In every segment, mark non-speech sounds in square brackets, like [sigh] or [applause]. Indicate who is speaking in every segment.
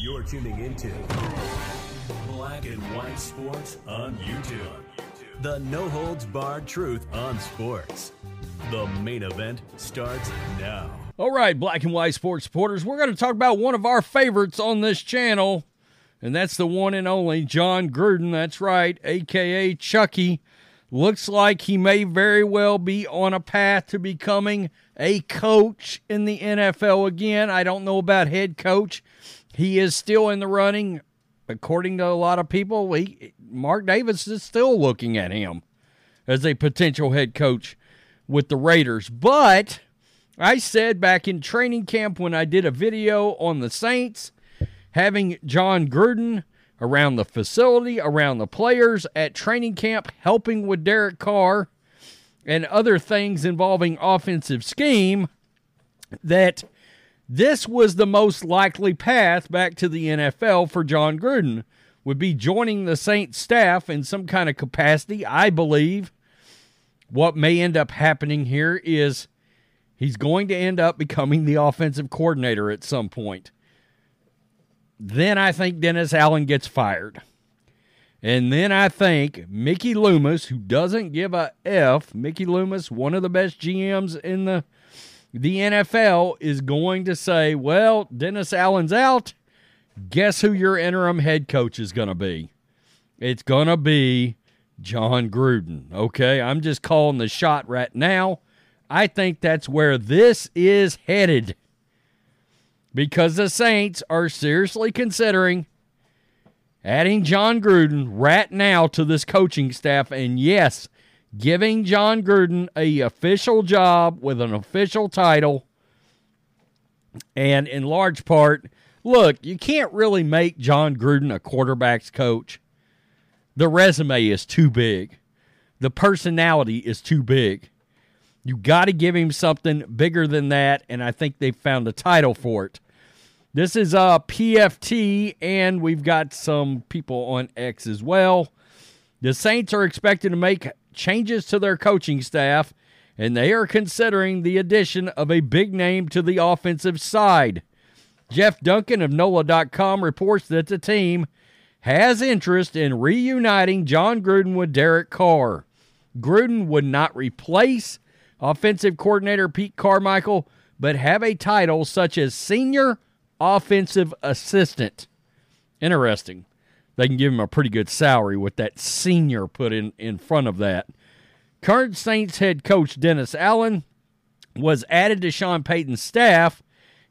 Speaker 1: You're tuning into Black and White Sports on YouTube. The no holds barred truth on sports. The main event starts now.
Speaker 2: All right, Black and White Sports supporters, we're going to talk about one of our favorites on this channel, and that's the one and only Jon Gruden. That's right, aka Chucky. Looks like he may very well be on a path to becoming a coach in the NFL again. I don't know about head coach. He is still in the running. According to a lot of people, he, Mark Davis is still looking at him as a potential head coach with the Raiders. But I said back in training camp when I did a video on the Saints, having Jon Gruden around the facility, around the players at training camp, helping with Derek Carr and other things involving offensive scheme, that this was the most likely path back to the NFL for Jon Gruden would be joining the Saints staff in some kind of capacity. I believe what may end up happening here is he's going to end up becoming the offensive coordinator at some point. Then I think Dennis Allen gets fired. And then I think Mickey Loomis, who doesn't give a F, Mickey Loomis, one of the best GMs in the the NFL, is going to say, Well, Dennis Allen's out. Guess who your interim head coach is going to be? It's going to be Jon Gruden. Okay. I'm just calling the shot right now. I think that's where this is headed because the Saints are seriously considering adding Jon Gruden right now to this coaching staff. And yes, giving Jon Gruden a official job with an official title. And in large part, look, you can't really make Jon Gruden a quarterback's coach. The resume is too big. The personality is too big. You got to give him something bigger than that, and I think they've found a title for it. This is uh, PFT, and we've got some people on X as well. The Saints are expected to make changes to their coaching staff, and they are considering the addition of a big name to the offensive side. Jeff Duncan of NOLA.com reports that the team has interest in reuniting Jon Gruden with Derek Carr. Gruden would not replace offensive coordinator Pete Carmichael, but have a title such as senior offensive assistant. Interesting. They can give him a pretty good salary with that senior put in, in front of that. Current Saints head coach Dennis Allen was added to Sean Payton's staff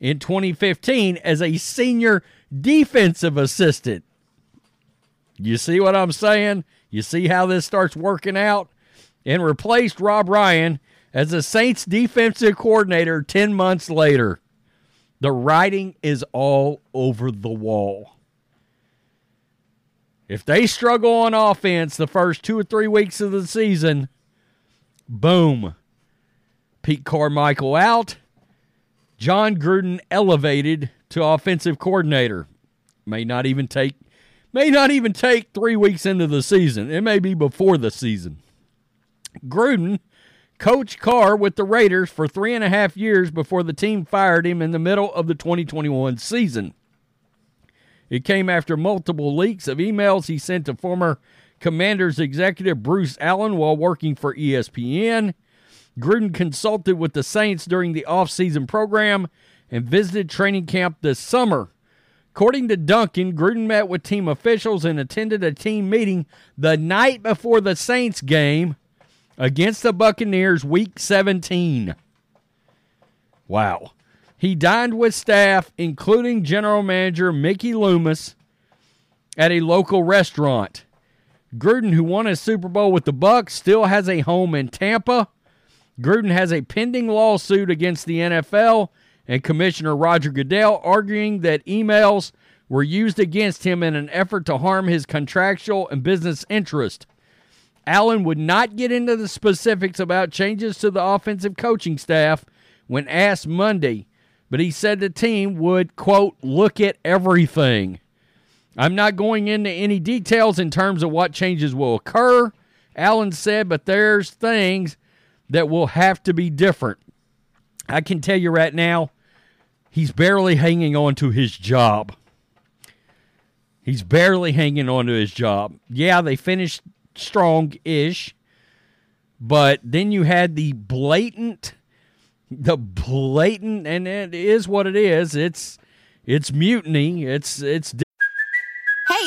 Speaker 2: in 2015 as a senior defensive assistant. You see what I'm saying? You see how this starts working out? And replaced Rob Ryan as the Saints defensive coordinator 10 months later. The writing is all over the wall. If they struggle on offense the first two or three weeks of the season, boom. Pete Carmichael out. Jon Gruden elevated to offensive coordinator. May not even take may not even take three weeks into the season. It may be before the season. Gruden coached Carr with the Raiders for three and a half years before the team fired him in the middle of the 2021 season. It came after multiple leaks of emails he sent to former Commanders executive Bruce Allen while working for ESPN. Gruden consulted with the Saints during the offseason program and visited training camp this summer. According to Duncan, Gruden met with team officials and attended a team meeting the night before the Saints game against the Buccaneers, week 17. Wow. He dined with staff, including general manager Mickey Loomis, at a local restaurant. Gruden, who won a Super Bowl with the Bucs, still has a home in Tampa. Gruden has a pending lawsuit against the NFL and Commissioner Roger Goodell, arguing that emails were used against him in an effort to harm his contractual and business interest. Allen would not get into the specifics about changes to the offensive coaching staff when asked Monday, but he said the team would, quote, look at everything. I'm not going into any details in terms of what changes will occur, Allen said, but there's things that will have to be different. I can tell you right now, he's barely hanging on to his job. He's barely hanging on to his job. Yeah, they finished strong ish, but then you had the blatant, the blatant, and it is what it is. It's it's mutiny. It's it's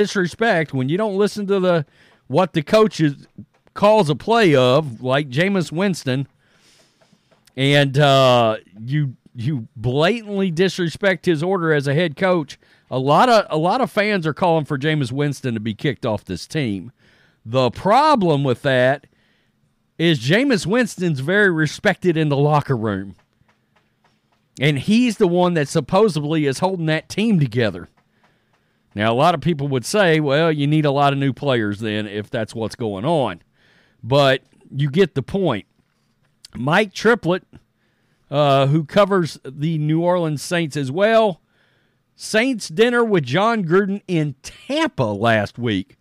Speaker 2: Disrespect when you don't listen to the what the coach is, calls a play of, like Jameis Winston, and uh, you you blatantly disrespect his order as a head coach. A lot of a lot of fans are calling for Jameis Winston to be kicked off this team. The problem with that is Jameis Winston's very respected in the locker room. And he's the one that supposedly is holding that team together. Now, a lot of people would say, well, you need a lot of new players then if that's what's going on. But you get the point. Mike Triplett, uh, who covers the New Orleans Saints as well, Saints dinner with Jon Gruden in Tampa last week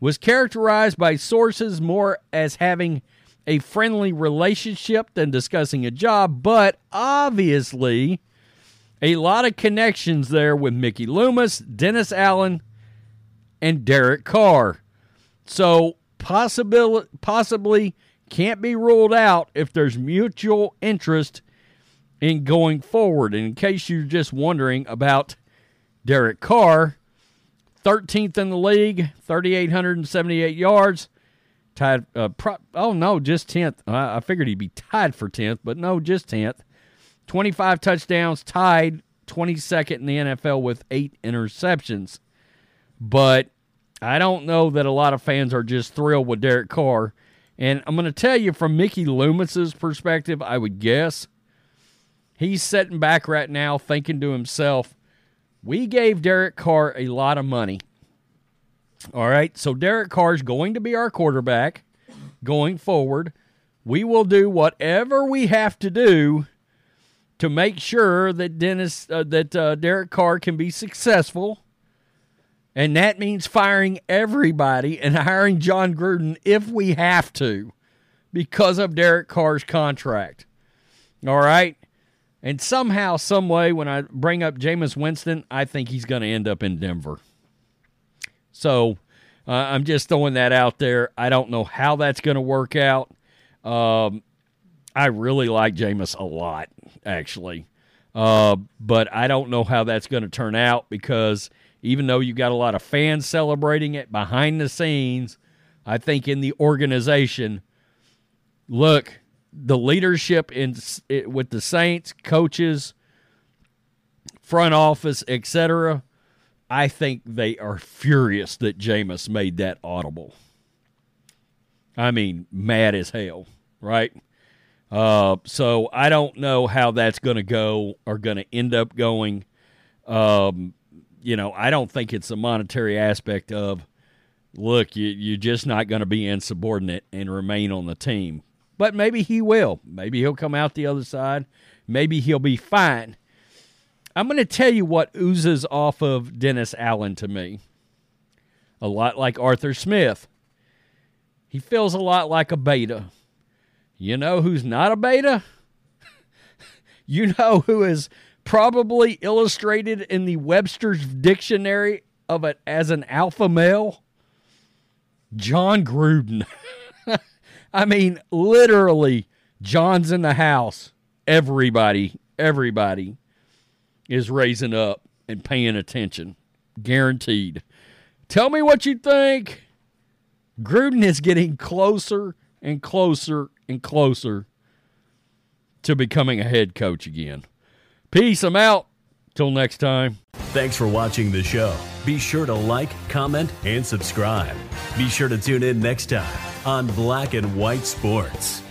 Speaker 2: was characterized by sources more as having a friendly relationship than discussing a job, but obviously a lot of connections there with Mickey Loomis, Dennis Allen, and Derek Carr. So possibly possibly can't be ruled out if there's mutual interest in going forward. And in case you're just wondering about Derek Carr, 13th in the league, 3,878 yards. Tied, uh, pro- oh no, just 10th. I, I figured he'd be tied for 10th, but no, just 10th. 25 touchdowns, tied 22nd in the NFL with eight interceptions. But I don't know that a lot of fans are just thrilled with Derek Carr. And I'm going to tell you from Mickey Loomis's perspective, I would guess he's sitting back right now thinking to himself, we gave Derek Carr a lot of money. All right, so Derek Carr is going to be our quarterback going forward. We will do whatever we have to do to make sure that Dennis uh, that uh, Derek Carr can be successful, and that means firing everybody and hiring Jon Gruden if we have to, because of Derek Carr's contract. All right, and somehow, some way, when I bring up Jameis Winston, I think he's going to end up in Denver. So uh, I'm just throwing that out there. I don't know how that's going to work out. Um, I really like Jameis a lot, actually. Uh, but I don't know how that's going to turn out because even though you got a lot of fans celebrating it behind the scenes, I think in the organization, look, the leadership in it, with the Saints, coaches, front office, etc. I think they are furious that Jameis made that audible. I mean, mad as hell, right? Uh, so I don't know how that's going to go or going to end up going. Um, you know, I don't think it's a monetary aspect of, look, you, you're just not going to be insubordinate and remain on the team. But maybe he will. Maybe he'll come out the other side. Maybe he'll be fine. I'm going to tell you what oozes off of Dennis Allen to me. A lot like Arthur Smith. He feels a lot like a beta. You know who's not a beta? [laughs] you know who is probably illustrated in the Webster's dictionary of it as an alpha male? Jon Gruden. [laughs] I mean, literally, Jon's in the house. Everybody, everybody is raising up and paying attention. Guaranteed. Tell me what you think. Gruden is getting closer and closer and closer to becoming a head coach again. Peace. I'm out. Till next time.
Speaker 1: Thanks for watching the show. Be sure to like, comment, and subscribe. Be sure to tune in next time on Black and White Sports.